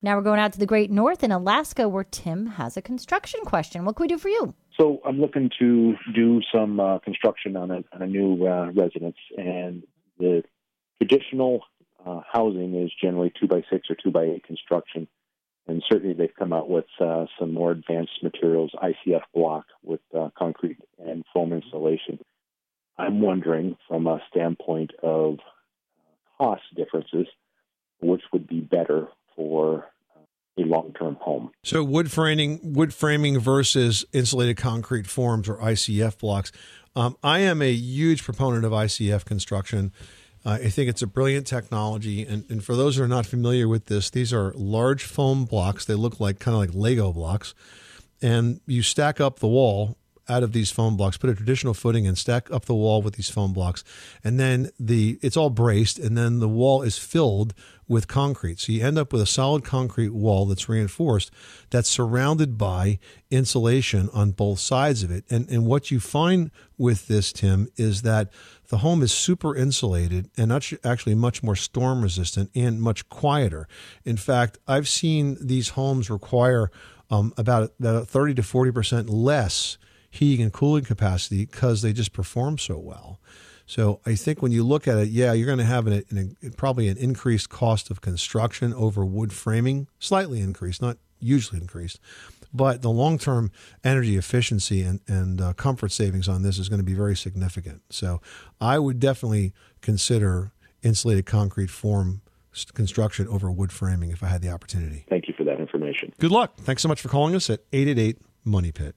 Now we're going out to the great north in Alaska where Tim has a construction question. What can we do for you? So I'm looking to do some uh, construction on a, on a new uh, residence, and the traditional uh, housing is generally two by six or two by eight construction, and certainly they've come out with uh, some more advanced materials, ICF block with uh, concrete and foam insulation. I'm wondering, from a standpoint of cost differences, which would be better for a long-term home. So wood framing, wood framing versus insulated concrete forms or ICF blocks. Um, I am a huge proponent of ICF construction. Uh, I think it's a brilliant technology, and, and for those who are not familiar with this, these are large foam blocks. They look like kind of like Lego blocks, and you stack up the wall out of these foam blocks, put a traditional footing and stack up the wall with these foam blocks. And then the it's all braced and then the wall is filled with concrete. So you end up with a solid concrete wall that's reinforced that's surrounded by insulation on both sides of it. And and what you find with this Tim is that the home is super insulated and actually much more storm resistant and much quieter. In fact, I've seen these homes require um, about, about 30 to 40% less heating and cooling capacity because they just perform so well. So I think when you look at it, yeah, you're going to have an, an, probably an increased cost of construction over wood framing, slightly increased, not hugely increased. But the long term energy efficiency and, and uh, comfort savings on this is going to be very significant. So I would definitely consider insulated concrete form construction over wood framing if I had the opportunity. Thank you for that information. Good luck. Thanks so much for calling us at 888 Money Pit.